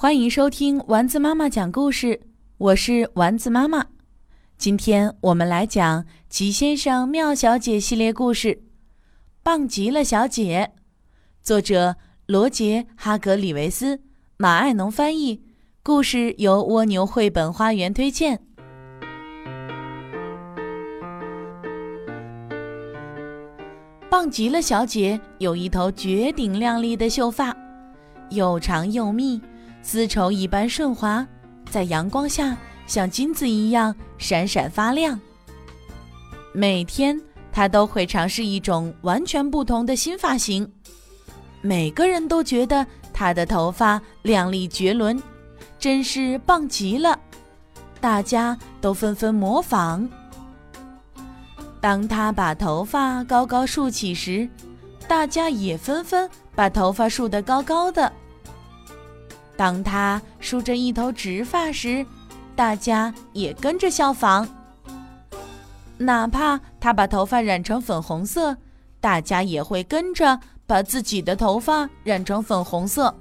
欢迎收听丸子妈妈讲故事，我是丸子妈妈。今天我们来讲《奇先生妙小姐》系列故事，《棒极了小姐》。作者罗杰·哈格里维斯，马爱农翻译。故事由蜗牛绘本花园推荐。棒极了小姐有一头绝顶亮丽的秀发，又长又密。丝绸一般顺滑，在阳光下像金子一样闪闪发亮。每天，她都会尝试一种完全不同的新发型。每个人都觉得她的头发亮丽绝伦，真是棒极了。大家都纷纷模仿。当她把头发高高竖起时，大家也纷纷把头发竖得高高的。当他梳着一头直发时，大家也跟着效仿。哪怕他把头发染成粉红色，大家也会跟着把自己的头发染成粉红色。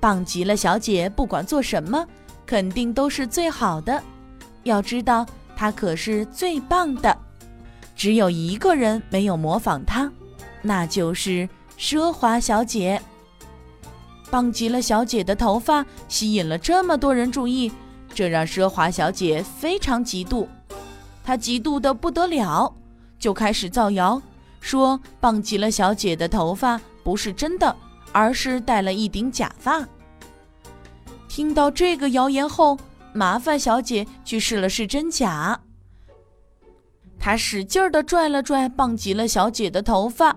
棒极了，小姐不管做什么，肯定都是最好的。要知道，她可是最棒的。只有一个人没有模仿她，那就是奢华小姐。棒极了小姐的头发吸引了这么多人注意，这让奢华小姐非常嫉妒。她嫉妒的不得了，就开始造谣，说棒极了小姐的头发不是真的，而是戴了一顶假发。听到这个谣言后，麻烦小姐去试了试真假。她使劲儿地拽了拽棒极了小姐的头发，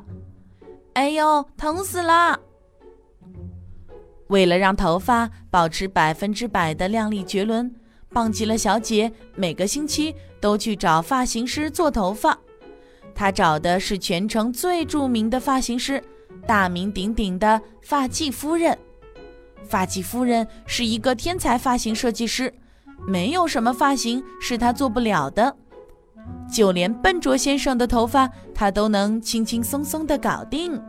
哎呦，疼死啦！为了让头发保持百分之百的亮丽绝伦，棒极了小姐每个星期都去找发型师做头发。她找的是全城最著名的发型师，大名鼎鼎的发髻夫人。发髻夫人是一个天才发型设计师，没有什么发型是她做不了的，就连笨拙先生的头发，她都能轻轻松松地搞定。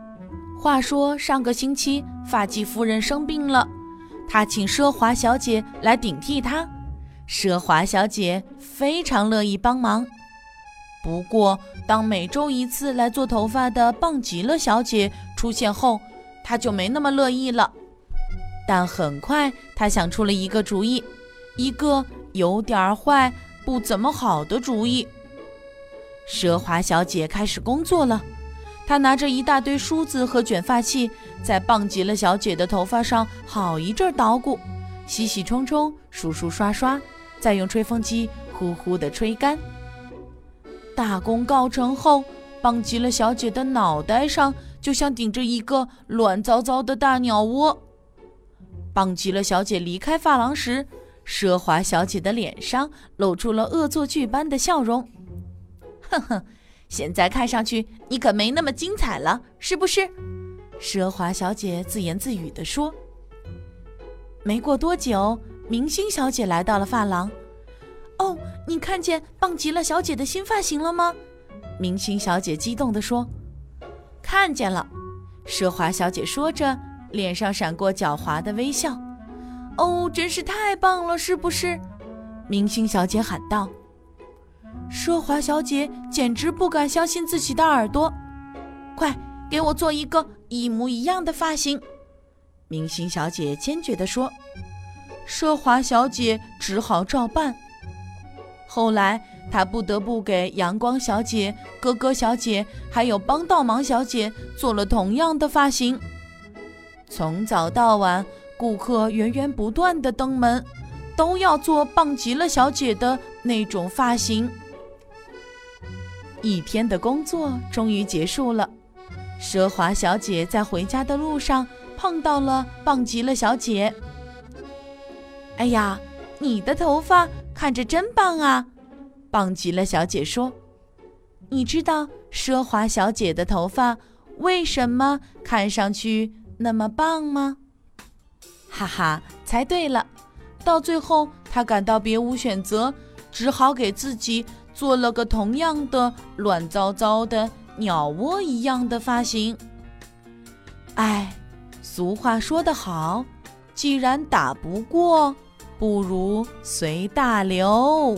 话说上个星期，发髻夫人生病了，她请奢华小姐来顶替她。奢华小姐非常乐意帮忙。不过，当每周一次来做头发的棒极了小姐出现后，她就没那么乐意了。但很快，她想出了一个主意，一个有点坏、不怎么好的主意。奢华小姐开始工作了。他拿着一大堆梳子和卷发器，在棒极了小姐的头发上好一阵捣鼓，洗洗冲冲，梳梳刷刷，再用吹风机呼呼地吹干。大功告成后，棒极了小姐的脑袋上就像顶着一个乱糟糟的大鸟窝。棒极了小姐离开发廊时，奢华小姐的脸上露出了恶作剧般的笑容，哼哼。现在看上去你可没那么精彩了，是不是？奢华小姐自言自语地说。没过多久，明星小姐来到了发廊。哦，你看见棒极了小姐的新发型了吗？明星小姐激动地说。看见了，奢华小姐说着，脸上闪过狡猾的微笑。哦，真是太棒了，是不是？明星小姐喊道。奢华小姐简直不敢相信自己的耳朵，快给我做一个一模一样的发型！明星小姐坚决地说。奢华小姐只好照办。后来，她不得不给阳光小姐、咯咯小姐还有帮倒忙小姐做了同样的发型。从早到晚，顾客源源不断的登门，都要做棒极了小姐的那种发型。一天的工作终于结束了，奢华小姐在回家的路上碰到了棒极了小姐。哎呀，你的头发看着真棒啊！棒极了小姐说：“你知道奢华小姐的头发为什么看上去那么棒吗？”哈哈，猜对了。到最后，她感到别无选择，只好给自己。做了个同样的乱糟糟的鸟窝一样的发型。哎，俗话说得好，既然打不过，不如随大流。